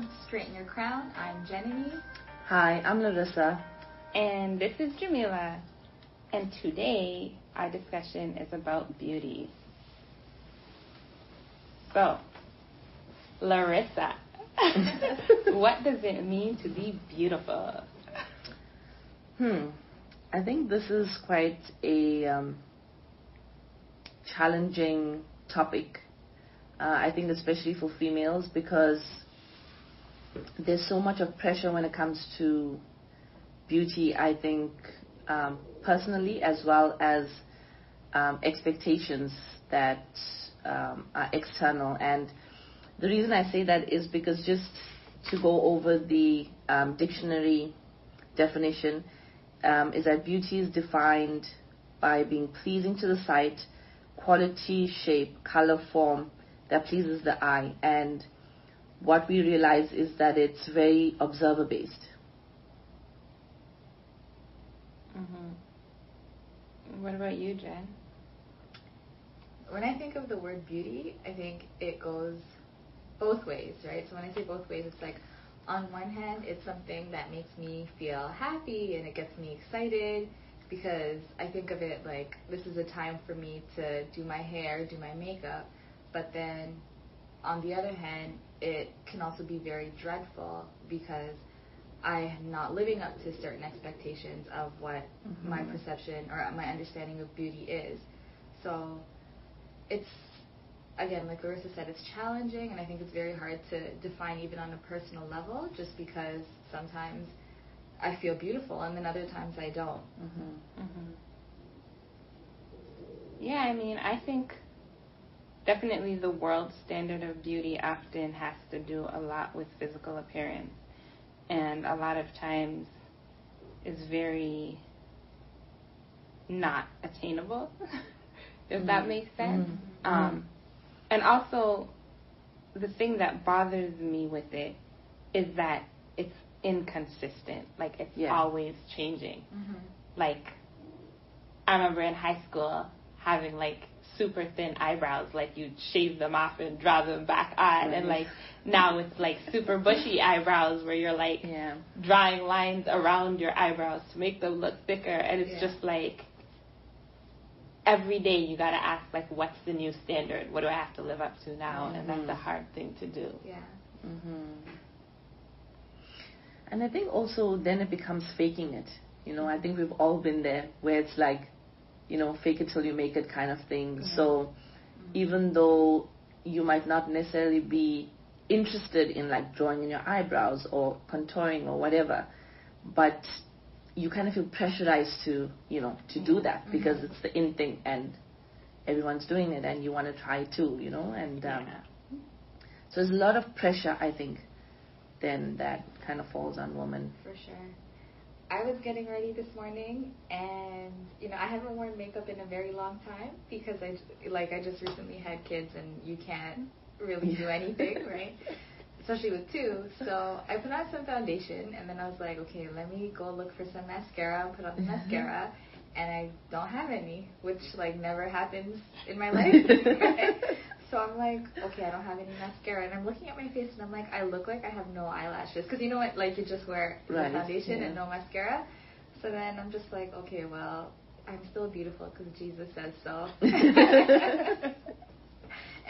there, welcome to Straighten Your Crown. I'm Jenny. Hi, I'm Larissa. And this is Jamila. And today, our discussion is about beauty. So, Larissa, what does it mean to be beautiful? Hmm. I think this is quite a um, challenging topic. Uh, I think especially for females because there's so much of pressure when it comes to beauty. I think um, personally as well as um, expectations that um, are external. And the reason I say that is because just to go over the um, dictionary definition um, is that beauty is defined by being pleasing to the sight, quality, shape, color, form that pleases the eye. And what we realize is that it's very observer based. Mm-hmm. What about you, Jen? When I think of the word beauty, I think it goes both ways, right? So when I say both ways, it's like on one hand, it's something that makes me feel happy and it gets me excited because I think of it like this is a time for me to do my hair, do my makeup. But then on the other hand, it can also be very dreadful because I am not living up to certain expectations of what mm-hmm. my perception or my understanding of beauty is. So it's again, like Larissa said, it's challenging, and I think it's very hard to define even on a personal level, just because sometimes I feel beautiful, and then other times I don't. Mm-hmm. Mm-hmm. Yeah, I mean, I think definitely the world standard of beauty often has to do a lot with physical appearance, and a lot of times is very not attainable. if mm-hmm. that makes sense. Mm-hmm. Um, and also, the thing that bothers me with it is that it's inconsistent. Like it's yeah. always changing. Mm-hmm. Like I remember in high school having like super thin eyebrows, like you'd shave them off and draw them back on, right. and like now it's like super bushy eyebrows where you're like yeah. drawing lines around your eyebrows to make them look thicker, and it's yeah. just like every day you got to ask like what's the new standard what do i have to live up to now mm-hmm. and that's a mm-hmm. hard thing to do yeah mhm and i think also then it becomes faking it you know i think we've all been there where it's like you know fake it till you make it kind of thing mm-hmm. so mm-hmm. even though you might not necessarily be interested in like drawing in your eyebrows or contouring or whatever but you kind of feel pressurized to you know to do that mm-hmm. because it's the in thing and everyone's doing it and you want to try too you know and um, yeah. so there's a lot of pressure I think then that kind of falls on women for sure I was getting ready this morning and you know I haven't worn makeup in a very long time because I like I just recently had kids and you can't really do anything right especially with two. So I put on some foundation, and then I was like, okay, let me go look for some mascara, put on the mm-hmm. mascara, and I don't have any, which like never happens in my life. so I'm like, okay, I don't have any mascara, and I'm looking at my face, and I'm like, I look like I have no eyelashes, because you know what, like you just wear right, foundation yeah. and no mascara. So then I'm just like, okay, well, I'm still beautiful because Jesus says so.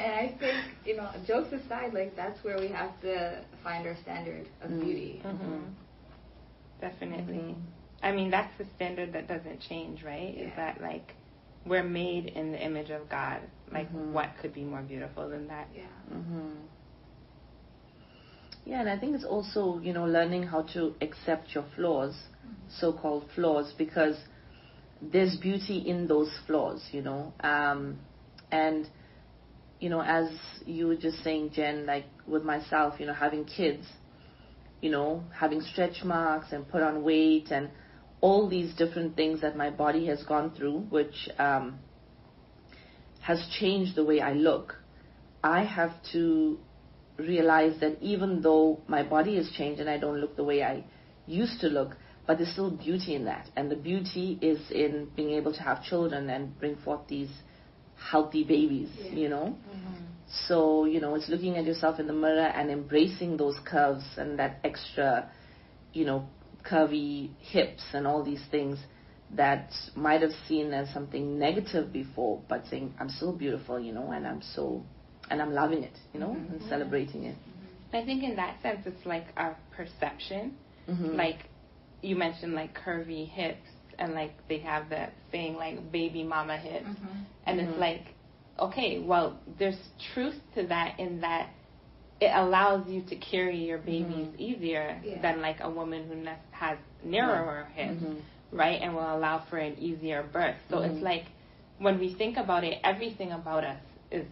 And I think, you know, jokes aside, like that's where we have to find our standard of mm. beauty. Mm-hmm. Definitely. Mm-hmm. I mean, that's the standard that doesn't change, right? Yeah. Is that like we're made in the image of God. Like, mm-hmm. what could be more beautiful than that? Yeah. Mm-hmm. Yeah, and I think it's also, you know, learning how to accept your flaws, mm-hmm. so called flaws, because there's beauty in those flaws, you know. Um, and you know, as you were just saying, Jen, like with myself, you know, having kids, you know, having stretch marks and put on weight and all these different things that my body has gone through, which um, has changed the way I look. I have to realize that even though my body has changed and I don't look the way I used to look, but there's still beauty in that. And the beauty is in being able to have children and bring forth these healthy babies, yeah. you know. Mm-hmm. So, you know, it's looking at yourself in the mirror and embracing those curves and that extra, you know, curvy hips and all these things that might have seen as something negative before, but saying, I'm so beautiful, you know, and I'm so, and I'm loving it, you know, mm-hmm. and celebrating it. I think in that sense, it's like our perception. Mm-hmm. Like you mentioned, like curvy hips, and like they have that saying, like baby mama hips. Mm-hmm. And it's mm-hmm. like, okay, well, there's truth to that in that it allows you to carry your babies mm-hmm. easier yeah. than like a woman who has narrower hips, mm-hmm. right? And will allow for an easier birth. So it's mm-hmm. like when we think about it, everything about us is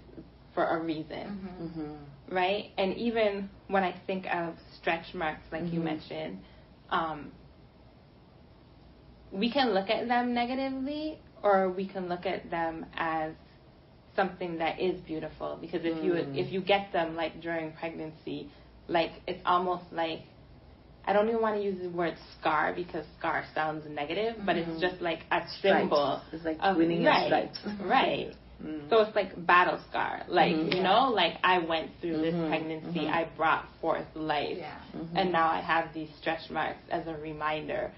for a reason, mm-hmm. right? And even when I think of stretch marks, like you mentioned, um, we can look at them negatively or we can look at them as something that is beautiful because if mm. you if you get them like during pregnancy like it's almost like I don't even want to use the word scar because scar sounds negative, mm-hmm. but it's mm-hmm. just like a symbol. It's like of, winning right, stripes. right. Mm. So it's like battle scar. Like, mm-hmm. you know, like I went through mm-hmm. this pregnancy, mm-hmm. I brought forth life. Yeah. Mm-hmm. And now I have these stretch marks as a reminder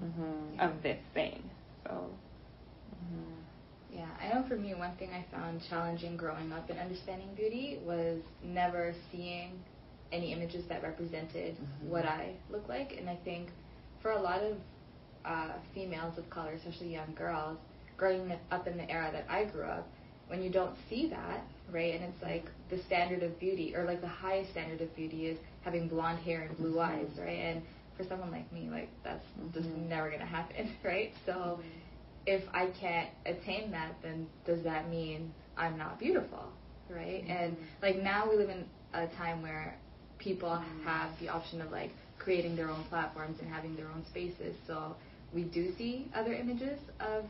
mm-hmm. of this thing. So. Yeah, I know for me, one thing I found challenging growing up and understanding beauty was never seeing any images that represented mm-hmm. what I look like. And I think for a lot of uh, females of color, especially young girls, growing up in the era that I grew up, when you don't see that, right, and it's like the standard of beauty, or like the highest standard of beauty is having blonde hair and blue mm-hmm. eyes, right? And for someone like me, like that's mm-hmm. just never gonna happen, right? So mm-hmm. If I can't attain that, then does that mean I'm not beautiful, right? Mm-hmm. And like now we live in a time where people mm-hmm. have the option of like creating their own platforms and having their own spaces. So we do see other images of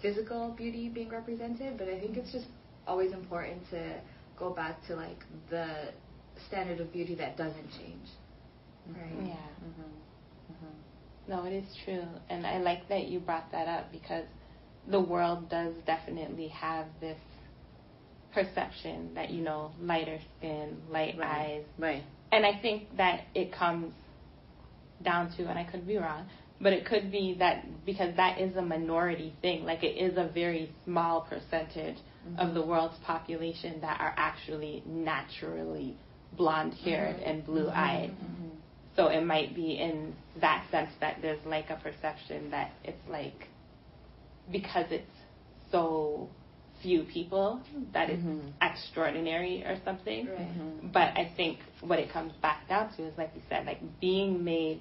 physical beauty being represented, but I think it's just always important to go back to like the standard of beauty that doesn't change. Right? Yeah. Mm-hmm. Mm-hmm. No, it is true. And I like that you brought that up because the world does definitely have this perception that, you know, lighter skin, light right. eyes. Right. And I think that it comes down to, and I could be wrong, but it could be that because that is a minority thing, like it is a very small percentage mm-hmm. of the world's population that are actually naturally blonde haired mm-hmm. and blue eyed. Mm-hmm. So it might be in that sense that there's like a perception that it's like because it's so few people that it's mm-hmm. extraordinary or something. Right. Mm-hmm. But I think what it comes back down to is like you said, like being made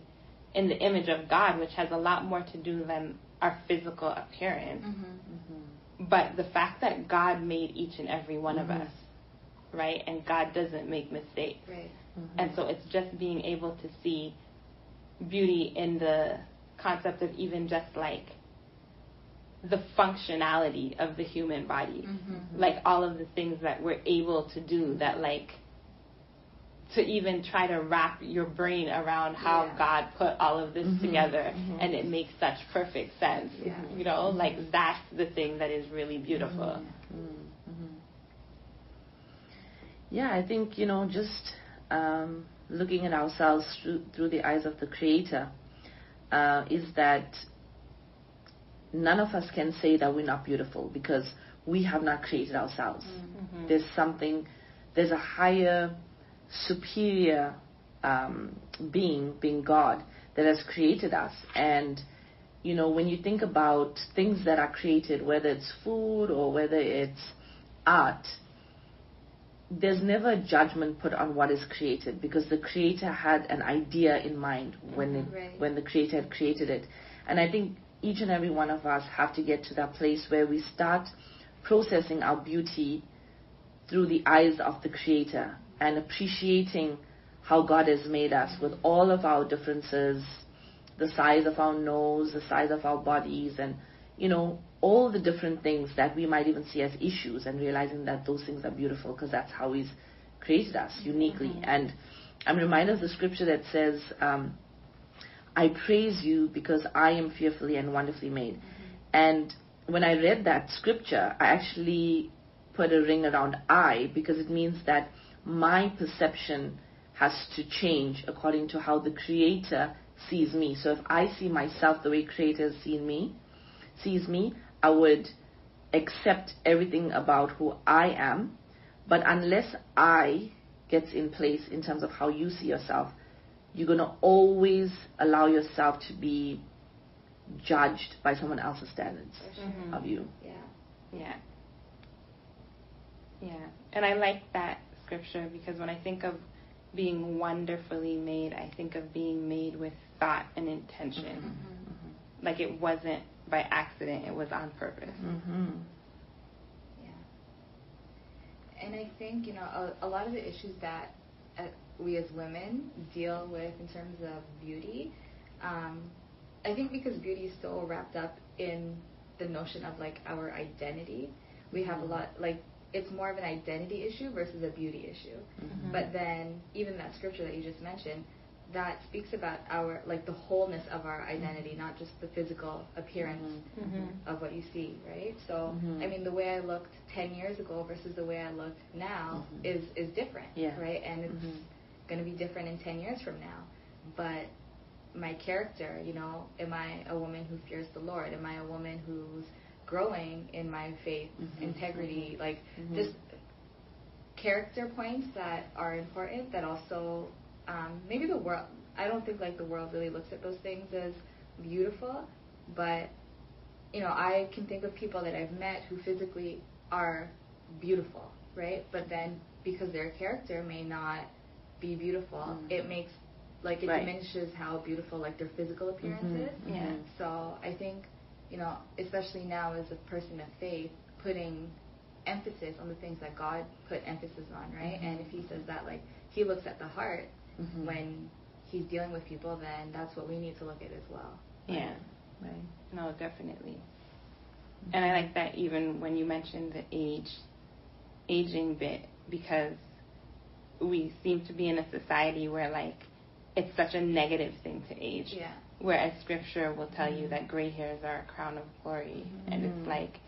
in the image of God, which has a lot more to do than our physical appearance. Mm-hmm. mm-hmm. But the fact that God made each and every one of mm-hmm. us, right? And God doesn't make mistakes. Right. Mm-hmm. And so it's just being able to see beauty in the concept of even just like the functionality of the human body. Mm-hmm. Like all of the things that we're able to do that like to even try to wrap your brain around how yeah. God put all of this mm-hmm. together mm-hmm. and it makes such perfect sense. Yeah. You know, mm-hmm. like that's the thing that is really beautiful. Mm-hmm. Mm-hmm. Yeah, I think, you know, just um, looking at ourselves through, through the eyes of the Creator uh, is that none of us can say that we're not beautiful because we have not created ourselves. Mm-hmm. There's something, there's a higher, superior um, being, being God, that has created us. And, you know, when you think about things that are created, whether it's food or whether it's art, there's never a judgment put on what is created because the creator had an idea in mind when it, right. when the creator had created it and i think each and every one of us have to get to that place where we start processing our beauty through the eyes of the creator and appreciating how god has made us with all of our differences the size of our nose the size of our bodies and you know all the different things that we might even see as issues and realizing that those things are beautiful because that's how he's created us uniquely. Mm-hmm. And I'm reminded of the scripture that says, um, I praise you because I am fearfully and wonderfully made. Mm-hmm. And when I read that scripture, I actually put a ring around I because it means that my perception has to change according to how the creator sees me. So if I see myself the way creator sees me, sees me, I would accept everything about who I am. But unless I gets in place in terms of how you see yourself, you're going to always allow yourself to be judged by someone else's standards mm-hmm. of you. Yeah. Yeah. Yeah. And I like that scripture because when I think of being wonderfully made, I think of being made with thought and intention. Mm-hmm. Mm-hmm. Like it wasn't by accident, it was on purpose. Mm-hmm. Yeah. And I think, you know, a, a lot of the issues that uh, we as women deal with in terms of beauty, um, I think because beauty is so wrapped up in the notion of like our identity, we have a lot, like, it's more of an identity issue versus a beauty issue. Mm-hmm. But then, even that scripture that you just mentioned, that speaks about our like the wholeness of our identity, not just the physical appearance mm-hmm. mm-hmm. of what you see, right? So, mm-hmm. I mean, the way I looked ten years ago versus the way I look now mm-hmm. is is different, yeah. right? And it's mm-hmm. going to be different in ten years from now. But my character, you know, am I a woman who fears the Lord? Am I a woman who's growing in my faith, mm-hmm. integrity, like just character points that are important that also um, maybe the world, I don't think like the world really looks at those things as beautiful, but you know, I can think of people that I've met who physically are beautiful, right? But then because their character may not be beautiful, mm. it makes like it right. diminishes how beautiful like their physical appearance mm-hmm. is. Yeah. Mm-hmm. So I think, you know, especially now as a person of faith, putting emphasis on the things that God put emphasis on, right? Mm-hmm. And if He says that like He looks at the heart, mm-hmm. when he's dealing with people, then that's what we need to look at as well. Yeah. Right. No, definitely. Mm-hmm. And I like that even when you mentioned the age, aging bit, because we seem to be in a society where like it's such a negative thing to age. Yeah. Whereas scripture will tell mm-hmm. you that gray hairs are a crown of glory, mm-hmm. and it's like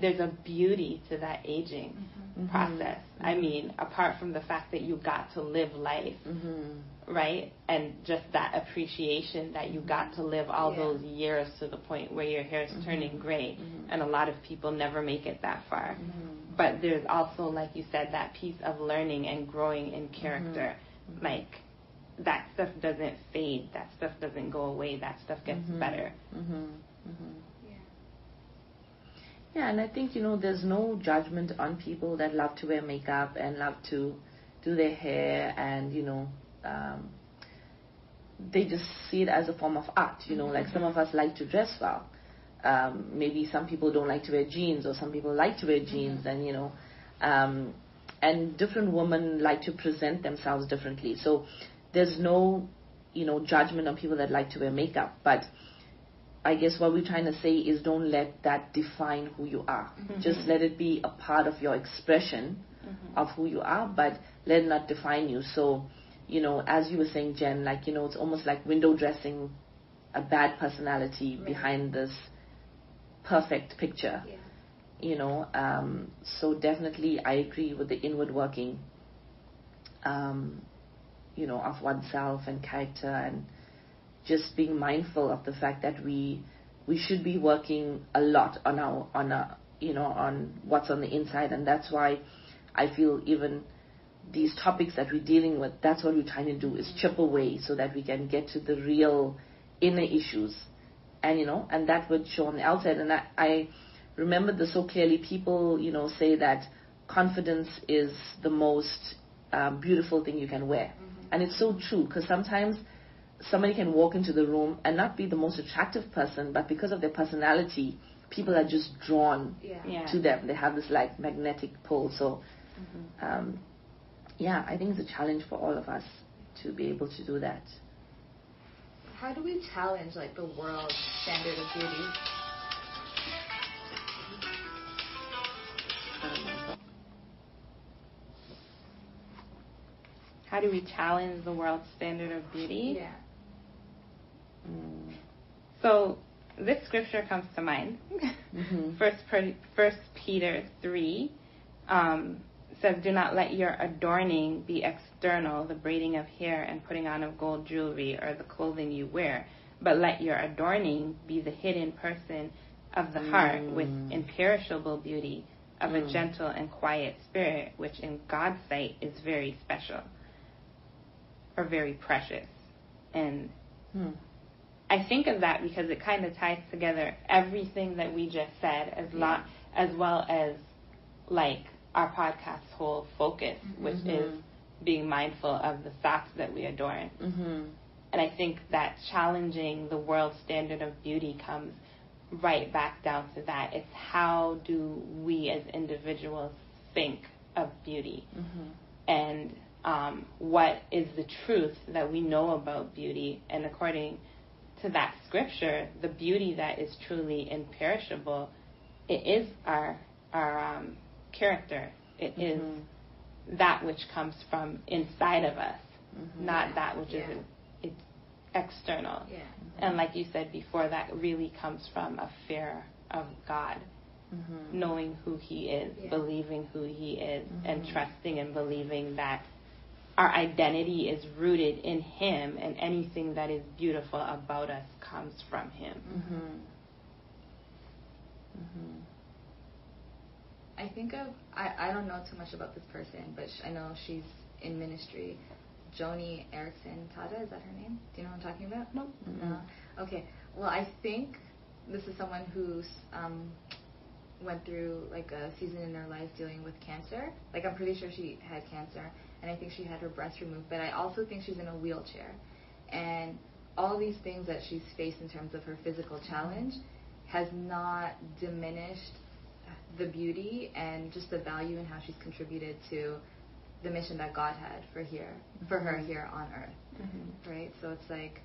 there's a beauty to that aging mm-hmm. process. Mm-hmm. I mean, apart from the fact that you got to live life, mm-hmm. right? And just that appreciation that you got to live all yeah. those years to the point where your hair is mm-hmm. turning gray. Mm-hmm. And a lot of people never make it that far. Mm-hmm. But there's also, like you said, that piece of learning and growing in character. Like, that stuff doesn't fade, that stuff doesn't go away, that stuff gets better. Yeah, and I think, you know, there's no judgment on people that love to wear makeup and love to do their hair and, you know, um, they just see it as a form of art, you know, like some of us like to dress well. Um, maybe some people don't like to wear jeans or some people like to wear jeans mm-hmm. and, you know, um, and different women like to present themselves differently. So there's no, you know, judgment on people that like to wear makeup, but I guess what we're trying to say is don't let that define who you are. Mm-hmm. Just let it be a part of your expression mm-hmm. of who you are, but let it not define you. So, you know, as you were saying, Jen, like, you know, it's almost like window dressing a bad personality right. behind this perfect picture. Yeah. You know, um, so definitely I agree with the inward working, um, you know, of oneself and character and just being mindful of the fact that we we should be working a lot on our on a you know on what's on the inside. And that's why I feel even these topics that we're dealing with that's what we're trying to do is chip away so that we can get to the real inner issues. And you know and that would show on the outside and I, I remember this so clearly. People you know say that confidence is the most um, beautiful thing you can wear. Mm-hmm. and it's so true because sometimes somebody can walk into the room and not be the most attractive person, but because of their personality, people are just drawn yeah. Yeah. to them. They have this like magnetic pull. So, mm-hmm. um, yeah, I think it's a challenge for all of us to be able to do that. How do we challenge like the world standard of beauty? How do we challenge the world standard of beauty? Yeah. Mm. So this scripture comes to mind. Mm-hmm. First, First Peter three, um, says, Do not let your adorning be external, the braiding of hair and putting on of gold jewelry or the clothing you wear, but let your adorning be the hidden person of the heart Mm. with imperishable beauty of a Mm. gentle and quiet spirit, which in God's sight is very special or very precious. And Hmm. I think of that because it kind of ties together everything that we just said, as lot as well as like our podcast's whole focus, which is Mhm. being mindful of the socks that we adorn. Mm-hmm. And I think that challenging the world standard of beauty comes right back down to that. It's how do we as individuals think of beauty? Mm-hmm. and um, what is the truth that we know about beauty. And according to that scripture, the beauty that is truly imperishable, it is our our um, character. It is Mhm. that which comes from inside of us, Mhm. not that which Yeah. is it's external. Yeah. And like you said before, that really comes from a fear of God Mm-hmm. knowing who he is, Yeah. believing who he is, and Mhm. trusting and believing that our identity is rooted in him and anything that is beautiful about us comes from him. Mm-hmm. Mm-hmm. I think of I, I don't know too much about this person, but sh- I know she's in ministry. Joni Eareckson Tada, is that her name? Do you know what I'm talking about? Nope. No. Okay. Well, I think this is someone who's um, went through like a season in her life dealing with cancer. Like I'm pretty sure she had cancer, and I think she had her breast removed. But I also think she's in a wheelchair, and all these things that she's faced in terms of her physical challenge has not diminished the beauty and just the value and how she's contributed to the mission that God had for here for her here on earth Mm-hmm. right? So it's like,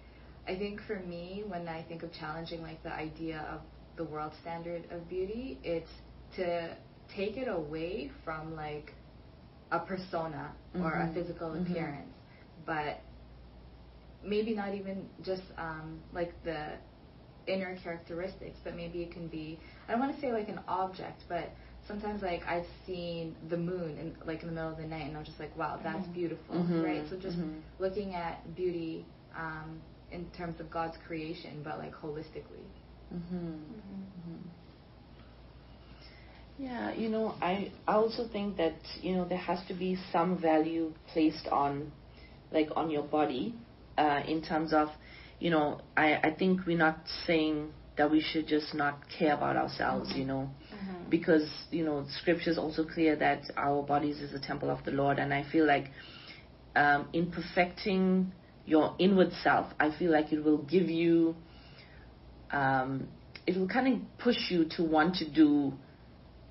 I think for me, when I think of challenging like the idea of the world standard of beauty, it's to take it away from like a persona or a Mhm. physical Mhm. appearance, but maybe not even just um, like the inner characteristics, but maybe it can be I don't want to say like an object, but sometimes like I've seen the moon in like in the middle of the night and I'm just like, wow, that's Mhm. beautiful, Mhm. right? So just Mhm. looking at beauty um, in terms of God's creation, but like holistically. Mm-hmm. Mm-hmm. Yeah, you know, I I also think that you know there has to be some value placed on, like on your body, uh, in terms of, you know, I I think we're not saying that we should just not care about ourselves, you know, Mm-hmm. because you know scripture is also clear that our bodies is a temple of the lord and i feel like um, in perfecting your inward self i feel like it will give you um, it will kind of push you to want to do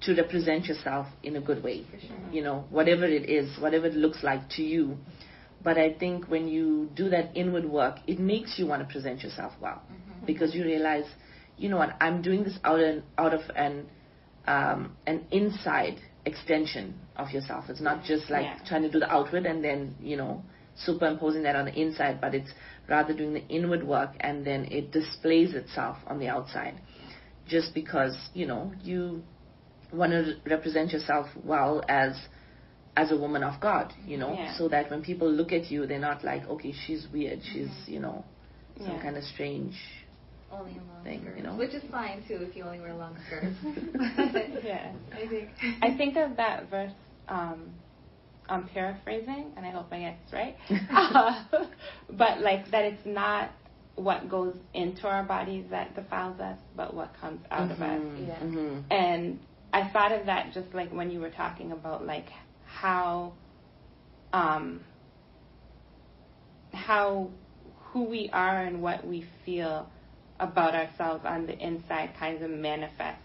to represent yourself in a good way sure. you know whatever it is whatever it looks like to you but i think when you do that inward work it makes you want to present yourself well Mhm. because you realize, you know what, I'm doing this out and out of an um, an inside extension of yourself. It's not just like Yeah. trying to do the outward and then you know superimposing that on the inside, but it's rather doing the inward work and then it displays itself on the outside. Just because you know you want to represent yourself well as as a woman of God, you know, Yeah. so that when people look at you, they're not like, okay, she's weird, she's you know some Yeah. kind of strange Only in long Thing, skirts, you know? which is fine too if you only wear long skirts. Yeah. I think. I think of that verse. Um, I'm paraphrasing, and I hope I get this right. Uh, but like that, it's not what goes into our bodies that defiles us, but what comes out of us. Mhm, Yeah. mhm. And I thought of that just like when you were talking about like how, um, how who we are and what we feel about ourselves on the inside kind of manifests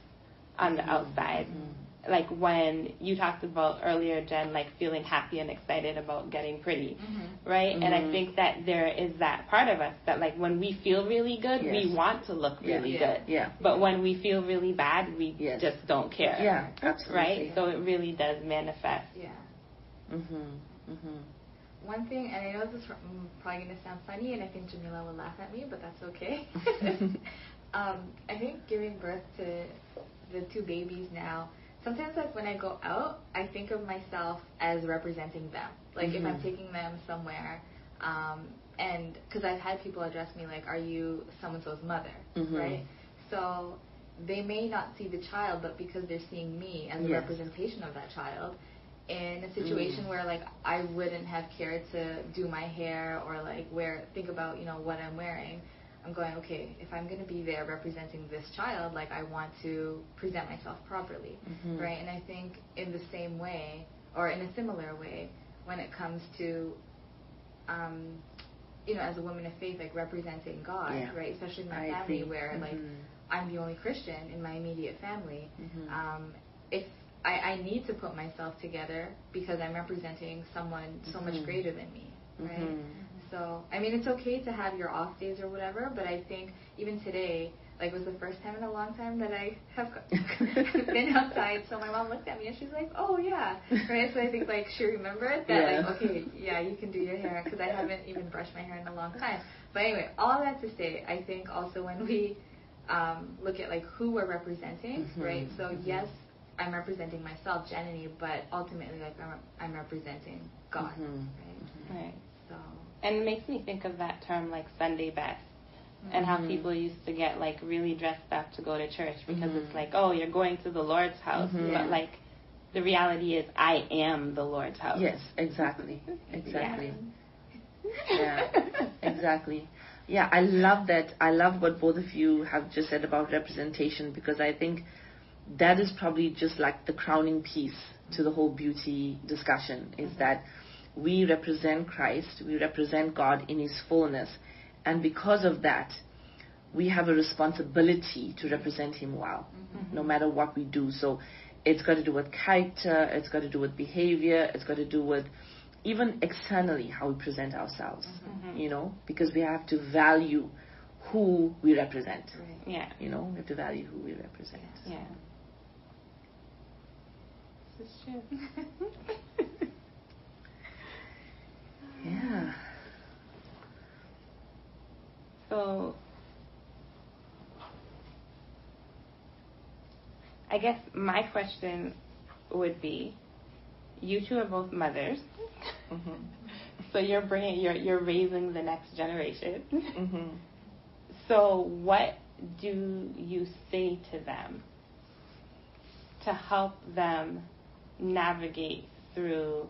on the outside. Mhm. Like when you talked about earlier, Jen, like feeling happy and excited about getting pretty, Mhm. right? And I Mhm. think that there is that part of us that like when we feel really good, we want to look really Yeah. good. Yeah. But when we feel really bad, we Yes. just don't care. Yeah, absolutely. Right? So it really does manifest. Yeah. Mhm. Mhm. One thing, and I know this is mm, probably going to sound funny, and I think Jamila will laugh at me, but that's okay. um, I think giving birth to the two babies now, sometimes like when I go out, I think of myself as representing them. Like mm-hmm. if I'm mm-hmm. taking them somewhere, um, and because I've had people address me like, "Are you so and so's mother?" Mm-hmm. Right. So they may not see the child, but because they're seeing me as a representation of that child, in a situation mm. where like I wouldn't have cared to do my hair or like wear think about you know what I'm wearing I'm going, okay, if I'm going to be there representing this child, like I want to present myself properly, mm-hmm. right? And I think in the same way, or in a similar way, when it comes to, um, you know, as a woman of faith, like representing God, yeah. right? Especially in my I family, think. where mm-hmm. like I'm the only Christian in my immediate family. Mm-hmm. Um, if I, I need to put myself together because I'm representing someone so much mm-hmm. greater than me, right? Mm-hmm. So, I mean, it's okay to have your off days or whatever, but I think even today, like, was the first time in a long time that I have been outside. So my mom looked at me and she's like, "Oh yeah," right. So I think like she remembered that, yeah. like, okay, yeah, you can do your hair because I haven't even brushed my hair in a long time. But anyway, all that to say, I think also when we um, look at like who we're representing, mm-hmm. right? So mm-hmm. yes, I'm representing myself, Jenny, but ultimately, like, I'm, I'm representing God, mm-hmm. right? Right. And it makes me think of that term like Sunday best. And how mm-hmm. people used to get like really dressed up to go to church because mm-hmm. it's like, oh, you're going to the Lord's house. Mm-hmm. But like, the reality is, I am the Lord's house. Yes, exactly. Exactly. yeah, yeah exactly. Yeah, I love that. I love what both of you have just said about representation because I think that is probably just like the crowning piece to the whole beauty discussion is mm-hmm. that we represent Christ, we represent God in His fullness. And because of that, we have a responsibility to represent Him well, mm-hmm. no matter what we do. So it's got to do with character, it's got to do with behavior, it's got to do with even externally how we present ourselves, mm-hmm. you know, because we have to value who we represent. Right. Yeah. You know, we have to value who we represent. Yeah. This is true. Yeah. So I guess my question would be, you two are both mothers, mm-hmm. so you're bringing you're you're raising the next generation. Mm-hmm. So what do you say to them to help them navigate through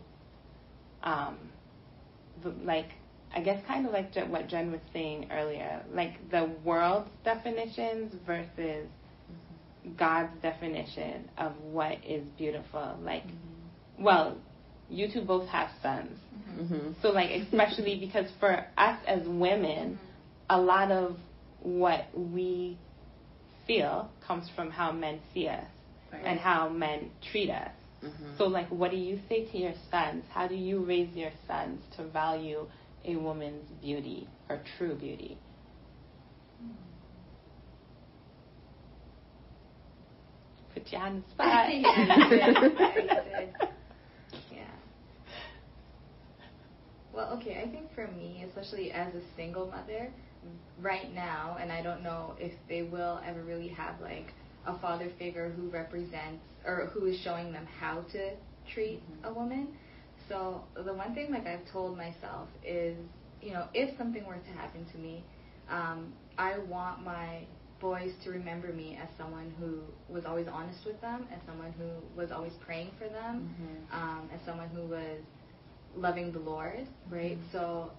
um, like I guess kind of like what Jen was saying earlier, like the world's definitions versus mm-hmm. God's definition of what is beautiful. Like, mm-hmm. well, you two both have sons, mm-hmm. so like especially because for us as women, mm-hmm. a lot of what we feel comes from how men see us right. and how men treat us. Mm-hmm. So, like, what do you say to your sons? How do you raise your sons to value a woman's beauty, her true beauty? Put you on the spot. yeah, yeah. Well, okay, I think for me, especially as a single mother, right now, and I don't know if they will ever really have like a father figure who represents or who is showing them how to treat mm-hmm. a woman. So the one thing like I've told myself is, you know, if something were to happen to me, um, I want my boys to remember me as someone who was always honest with them, as someone who was always praying for them, mm-hmm. um, as someone who was loving the Lord, right? Mm-hmm. So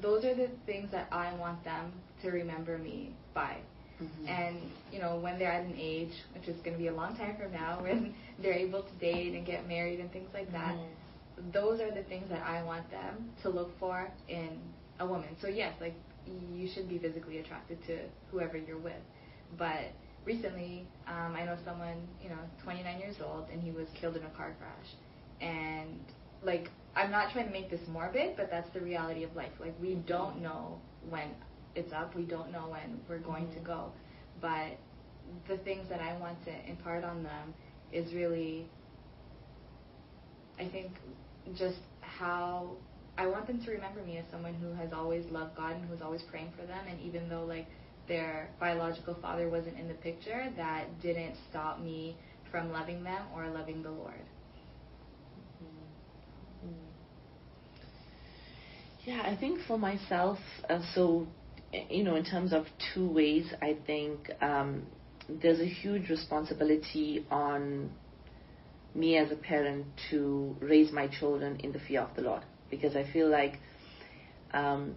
those are the things that I want them to remember me by. Mm-hmm. And you know, when they're at an age, which is going to be a long time from now, when they're able to date and get married and things like that, mm-hmm. those are the things that I want them to look for in a woman. So yes, like you should be physically attracted to whoever you're with, but recently um, I know someone, you know, 29 years old, and he was killed in a car crash, and like I'm not trying to make this morbid, but that's the reality of life. Like we don't know when it's up. We don't know when we're going mm-hmm. to go. But the things that I want to impart on them is really, I think, just how I want them to remember me as someone who has always loved God and who's always praying for them. And even though like their biological father wasn't in the picture, that didn't stop me from loving them or loving the Lord. Yeah, I think for myself, uh, so you know, in terms of two ways, I think um, there's a huge responsibility on me as a parent to raise my children in the fear of the Lord. Because I feel like um,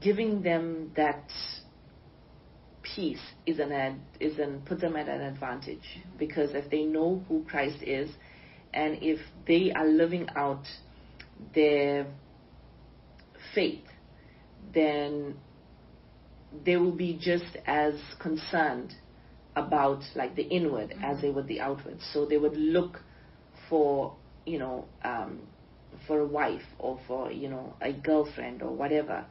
giving them that peace is an ad, is an put them at an advantage. Because if they know who Christ is and if they are living out their faith then they will be just as concerned about like the inward mm-hmm. as they would the outward. So they would look for you know um, for a wife or for you know a girlfriend or whatever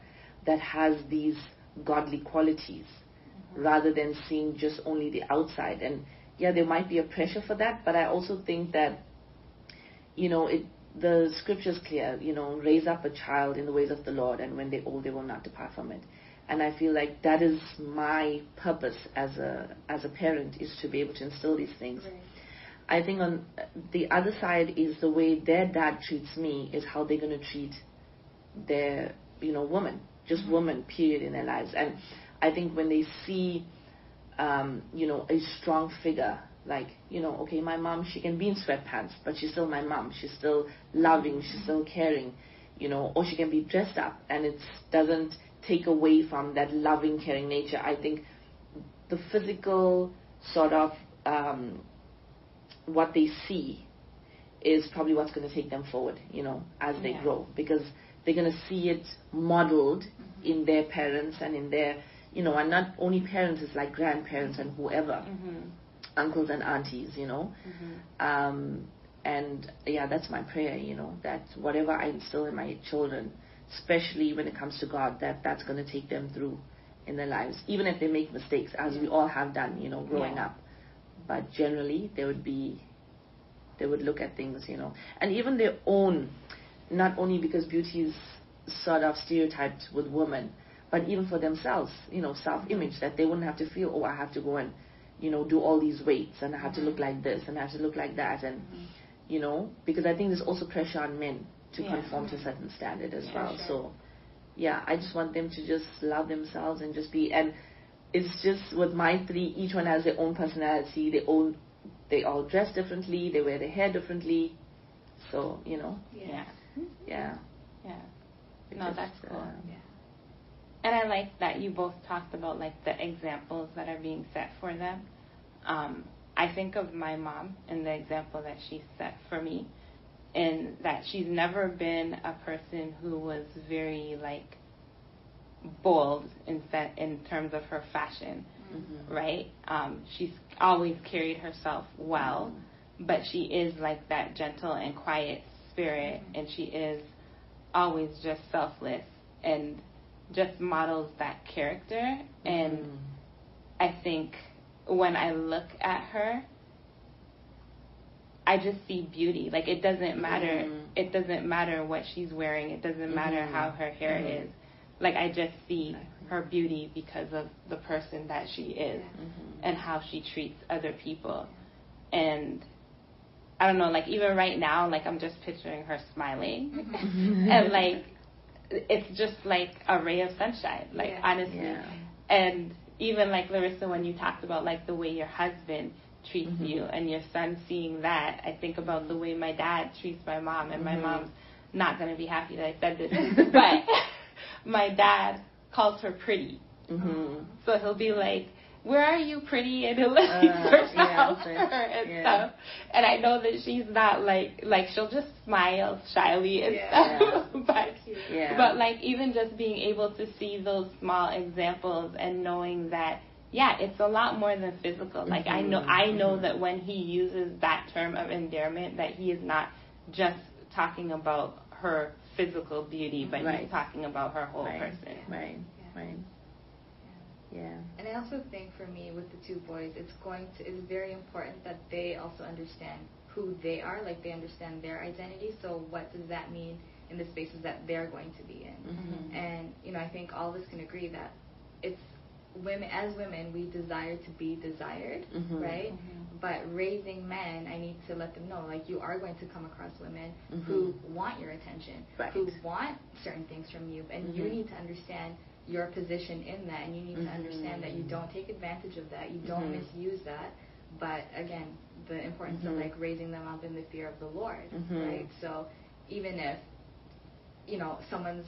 that has these godly qualities mm-hmm. rather than seeing just only the outside. And yeah, there might be a pressure for that, but I also think that you know it the scripture's clear, you know, raise up a child in the ways of the Lord, and when they're old, they will not depart from it and I feel like that is my purpose as a as a parent is to be able to instill these things. Right. I think on the other side is the way their dad treats me is how they're going to treat their you know woman, just mm-hmm. woman period in their lives. And I think when they see um, you know a strong figure like you know okay my mom she can be in sweatpants but she's still my mom she's still loving she's still caring you know or she can be dressed up and it doesn't take away from that loving, caring nature. I think the physical sort of um, what they see is probably what's going to take them forward, you know, as they yeah. grow, because they're going to see it modeled mm-hmm. in their parents and in their, you know, and not only parents, it's like grandparents and whoever, mm-hmm. uncles and aunties, you know. Mm-hmm. Um, and yeah, that's my prayer, you know, that whatever I instill in my children, especially when it comes to God, that that's going to take them through in their lives, even if they make mistakes, as we all have done, you know, growing yeah. up. But generally, they would be, they would look at things, you know, and even their own, not only because beauty is sort of stereotyped with women, but even for themselves, you know, self-image that they wouldn't have to feel, oh, I have to go and, you know, do all these weights and I have to look mm-hmm. like this and I have to look like that and, mm-hmm. you know, because I think there's also pressure on men to yeah. conform to a certain standard as yeah, well. Sure. So, yeah, I just want them to just love themselves and just be. And it's just with my three, each one has their own personality. They all they all dress differently. They wear their hair differently. So you know. Yeah. Yeah. Yeah. no, that's cool. Uh, yeah. And I like that you both talked about like the examples that are being set for them. Um, I think of my mom and the example that she set for me and that she's never been a person who was very like bold in set in terms of her fashion, mm-hmm. right? Um, she's always carried herself well, mm-hmm. but she is like that gentle and quiet spirit, mm-hmm. and she is always just selfless and just models that character. And mm-hmm. I think when I look at her, I just see beauty. Like it doesn't matter. Mm-hmm. It doesn't matter what she's wearing. It doesn't mm-hmm. matter how her hair mm-hmm. is. Like I just see her beauty because of the person that she is mm-hmm. and how she treats other people. And I don't know, like even right now, like I'm just picturing her smiling mm-hmm. and like it's just like a ray of sunshine. Like yeah. honestly. Yeah. And even like Larissa, when you talked about like the way your husband treats mm-hmm. you and your son seeing that, I think about the way my dad treats my mom, and my mm-hmm. mom's not going to be happy that I said this, but my dad calls her pretty. Mm-hmm. So he'll be like, where are you pretty and he'll like uh, search yeah, her and yeah. stuff and i know that she's not like like she'll just smile shyly and yeah. stuff but yeah. but like even just being able to see those small examples and knowing that yeah, it's a lot more than physical. Like mm-hmm. I know I know mm-hmm. that when he uses that term of endearment that he is not just talking about her physical beauty, but right. he's talking about her whole right. person. Right. Yeah. Right. Yeah. And I also think for me with the two boys, it's going to it's very important that they also understand who they are, like they understand their identity. So what does that mean in the spaces that they're going to be in? Mm-hmm. And you know, I think all of us can agree that it's women as women we desire to be desired Mhm. right Mhm. but raising men i need to let them know like you are going to come across women Mhm. who want your attention Right. who want certain things from you and you Mhm. need to understand your position in that and you need to understand that you Mhm. don't take advantage of that you don't Mhm. misuse that but again the importance of like raising them up in the fear of the lord right so even if you know someone's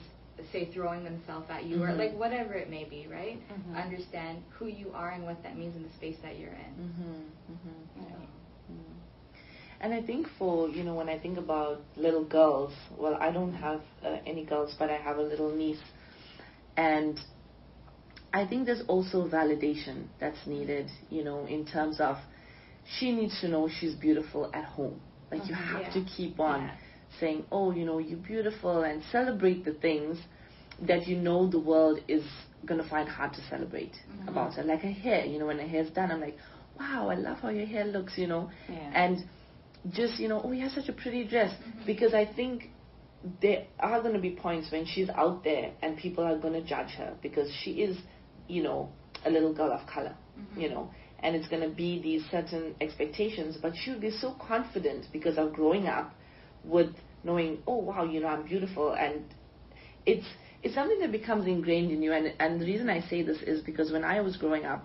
say throwing themselves at you or Mhm. like whatever it may be right Mhm. understand who you are and what that means in the space that you're in Mm-hmm. Mm-hmm. Yeah. Mm. And I think for, you know, when I think about little girls, well, I don't have uh, any girls, but I have a little niece. And I think there's also validation that's needed, you know, in terms of she needs to know she's beautiful at home. Like, you Mhm. have Yeah. to keep on Yeah. Saying, oh, you know, you're beautiful and celebrate the things that you know the world is going to find hard to celebrate Mhm. about her. Like her hair, you know, when her hair's done, I'm like, wow, I love how your hair looks, you know. Yeah. And just, you know, oh, you have such a pretty dress. Mhm. Because I think there are going to be points when she's out there and people are going to judge her because she is, you know, a little girl of color, Mhm. you know. And it's going to be these certain expectations, but she'll be so confident because of growing up with knowing, oh wow, you know, I'm beautiful, and it's it's something that becomes ingrained in you. And and the reason I say this is because when I was growing up,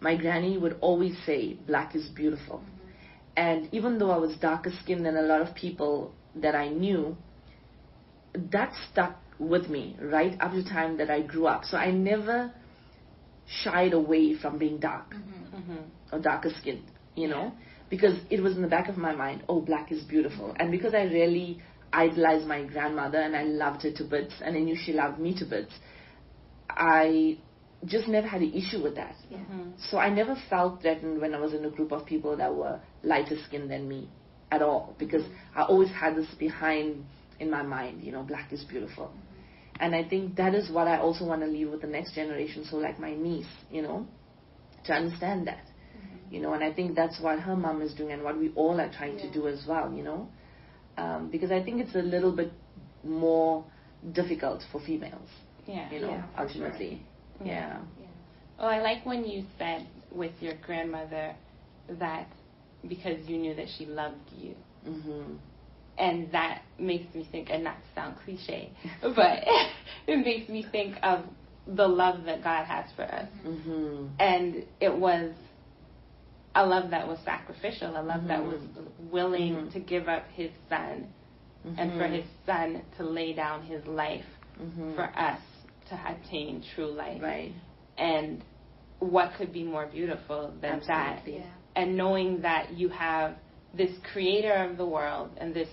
my granny would always say, "Black is beautiful," Mhm. and even though I was darker skinned than a lot of people that I knew, that stuck with me right up to the time that I grew up. So I never shied away from being dark Mhm. Mhm. or darker skinned, you know, because it was in the back of my mind, oh, black is beautiful. And because I really idolized my grandmother and I loved her to bits and I knew she loved me to bits, I just never had an issue with that. Yeah. Mhm. So I never felt threatened when I was in a group of people that were lighter skinned than me at all because I always had this behind in my mind, you know, black is beautiful. And I think that is what I also want to leave with the next generation, so like my niece, you know, to understand that. You know, and I think that's what her mom is doing and what we all are trying to do as well, you know. Um, because I think it's a little bit more difficult for females, Yeah. you know, Yeah, for sure. ultimately. Yeah. Yeah. Oh, I like when you said with your grandmother that because you knew that she loved you. Mhm. And that makes me think, and not to sound cliche, but it makes me think of the love that God has for us. Mhm. And it was a love that was sacrificial, a love that Mhm. was willing Mhm. to give up his son and for Mhm. his son to lay down his life Mhm. for us to attain true life. Right. And what could be more beautiful than that? Yeah. And knowing that you have this creator of the world and this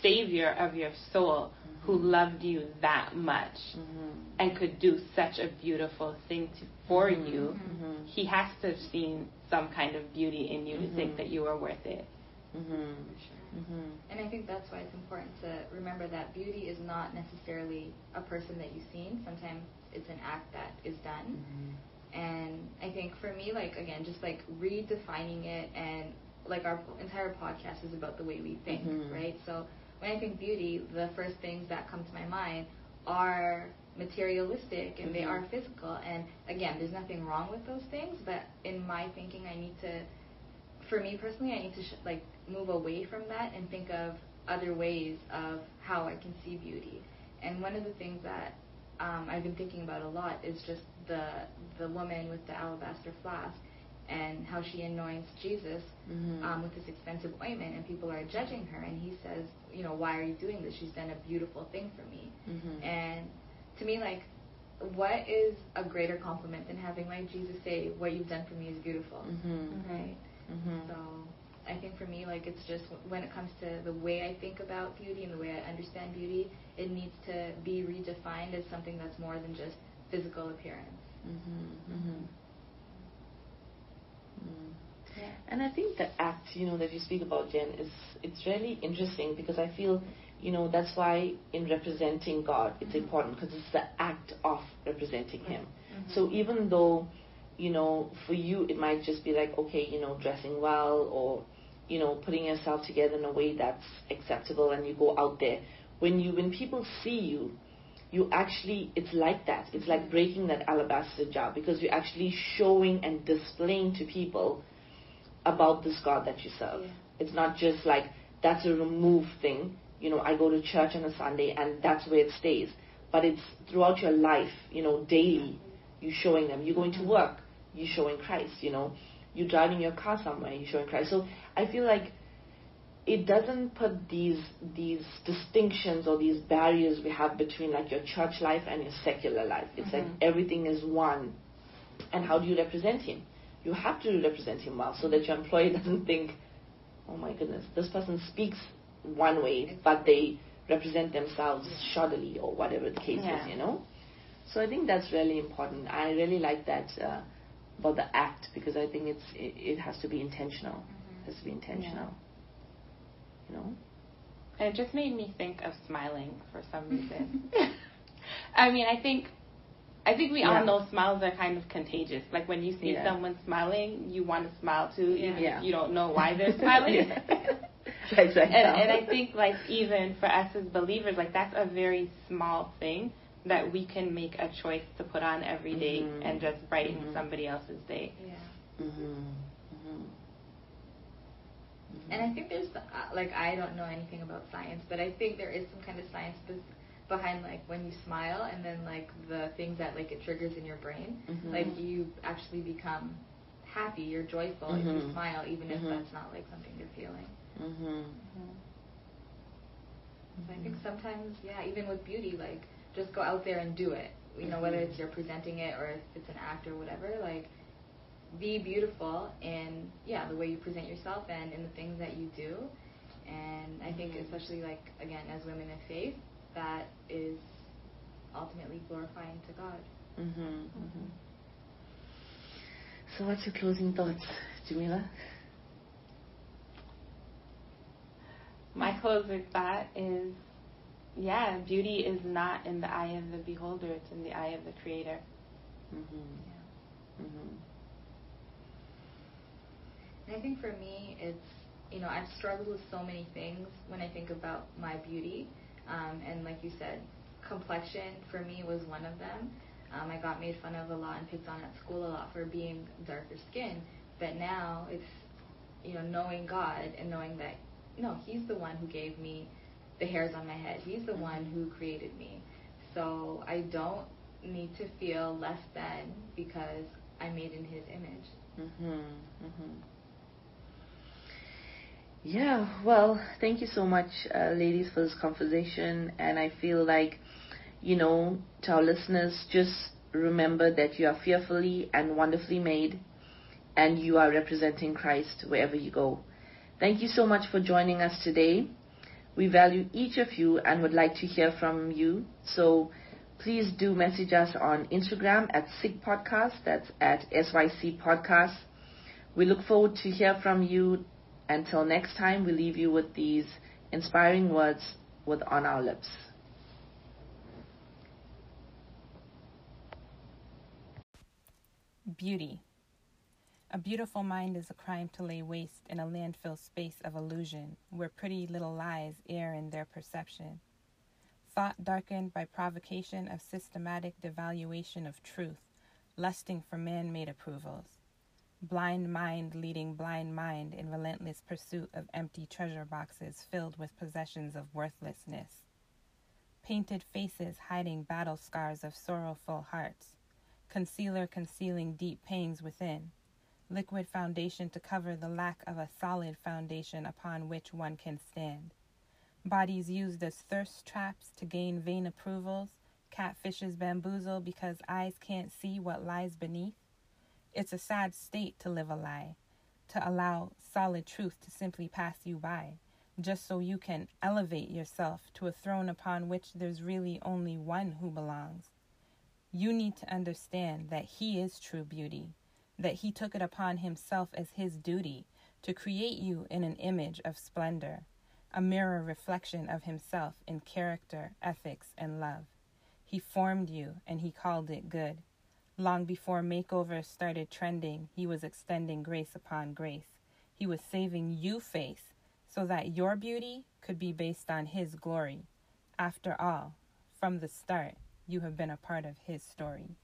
savior of your soul who loved you that much Mhm. and could do such a beautiful thing to, for Mhm. you, Mhm. he has to have seen some kind of beauty in you to think Mhm. that you are worth it. Mhm. For sure. Mhm. And I think that's why it's important to remember that beauty is not necessarily a person that you've seen. Sometimes it's an act that is done. And I think for me, like again, just like redefining it and like our entire podcast is about the way we think, right? So when I think beauty, the first things that come to my mind are materialistic and they Mhm. are physical. And again, there's nothing wrong with those things, but in my thinking, I need to, for me personally, I need to sh- like move away from that and think of other ways of how I can see beauty. And one of the things that um, I've been thinking about a lot is just the the woman with the alabaster flask and how she anoints Jesus Mhm. um, with this expensive ointment, and people are judging her. And he says, you know, why are you doing this? She's done a beautiful thing for me. Mhm. And to me, like, what is a greater compliment than having like Jesus say, "What you've done for me is beautiful," Mhm. right? Mhm. So I think for me, like, it's just when it comes to the way I think about beauty and the way I understand beauty, it needs to be redefined as something that's more than just physical appearance. Mm. Yeah. And I think the act, you know, that you speak about, Jen, is it's really interesting because I feel, you know, that's why in representing God, it's Mhm. important because it's the act of representing Him. Mhm. So even though, you know, for you it might just be like, okay, you know, dressing well or, you know, putting yourself together in a way that's acceptable and you go out there. When you when people see you, you actually it's like that. It's like breaking that alabaster jar because you're actually showing and displaying to people about this god that you serve. Yeah. it's not just like that's a removed thing. You know i go to church on a sunday and that's where it stays. But it's throughout your life you know daily you're showing them. You're going to work you're showing christ you know. You're driving your car somewhere you're showing christ. So i feel like it doesn't put these these distinctions or these barriers we have between like your church life and your secular life. It's like everything is one. And how do you represent him? You have to represent him well so that your employee doesn't think, oh my goodness, this person speaks one way, but they represent themselves shoddily or whatever the case Yeah. is, you know? So I think that's really important. I really like that uh, about the act because I think it's it, it has to be intentional. It has to be intentional. You know? And it just made me think of smiling for some reason. I mean, I think I think we Yeah. all know smiles are kind of contagious. Like when you see Yeah. someone smiling, you want to smile too, even Yeah. if you don't know why they're smiling. Yeah. Like and, and I think like even for us as believers, like that's a very small thing that we can make a choice to put on every day Mhm. and just brighten Mhm. somebody else's day. Yeah. Mhm. And I think there's uh, like I don't know anything about science, but I think there is some kind of science behind like when you smile and then like the things that like it triggers in your brain. Mhm. Like you actually become happy, you're joyful if you Mhm. smile, even if Mhm. that's not like something you're feeling. Mhm. So I think sometimes, yeah, even with beauty, like just go out there and do it. You know, whether it's you're presenting it or if it's an act or whatever, like be beautiful in yeah the way you present yourself and in the things that you do. And I think Mhm. especially like again as women of faith, that is ultimately glorifying to God. Mhm. Mhm. So, what's your closing thoughts, Jamila? My closing thought is yeah, beauty is not in the eye of the beholder, it's in the eye of the creator. Mhm. Mhm. I think for me, it's you know I've struggled with so many things when I think about my beauty, um, and like you said, complexion for me was one of them. Um, I got made fun of a lot and picked on at school a lot for being darker skin, but now it's you know knowing God and knowing that no, He's the one who gave me the hairs on my head. He's the one who created me, so I don't need to feel less than because I'm made in His image. Mhm. Mhm. Yeah, well, thank you so much, uh, ladies, for this conversation. And I feel like, you know, to our listeners, just remember that you are fearfully and wonderfully made, and you are representing Christ wherever you go. Thank you so much for joining us today. We value each of you and would like to hear from you. So please do message us on Instagram at SIG Podcast. That's at SYC Podcast. We look forward to hear from you. Until next time, we leave you with these inspiring words with on our lips. Beauty. A beautiful mind is a crime to lay waste in a landfill space of illusion where pretty little lies err in their perception. Thought darkened by provocation of systematic devaluation of truth, lusting for man made approvals. Blind mind leading blind mind in relentless pursuit of empty treasure boxes filled with possessions of worthlessness. Painted faces hiding battle scars of sorrowful hearts concealer concealing deep pains within, liquid foundation to cover the lack of a solid foundation upon which one can stand. Bodies used as thirst traps to gain vain approvals, catfishes bamboozle because eyes can't see what lies beneath. It's a sad state to live a lie, to allow solid truth to simply pass you by, just so you can elevate yourself to a throne upon which there's really only one who belongs. You need to understand that He is true beauty, that He took it upon Himself as His duty to create you in an image of splendor, a mirror reflection of Himself in character, ethics, and love. He formed you and He called it good. Long before makeovers started trending, He was extending grace upon grace. He was saving you face so that your beauty could be based on His glory. After all, from the start, you have been a part of his story.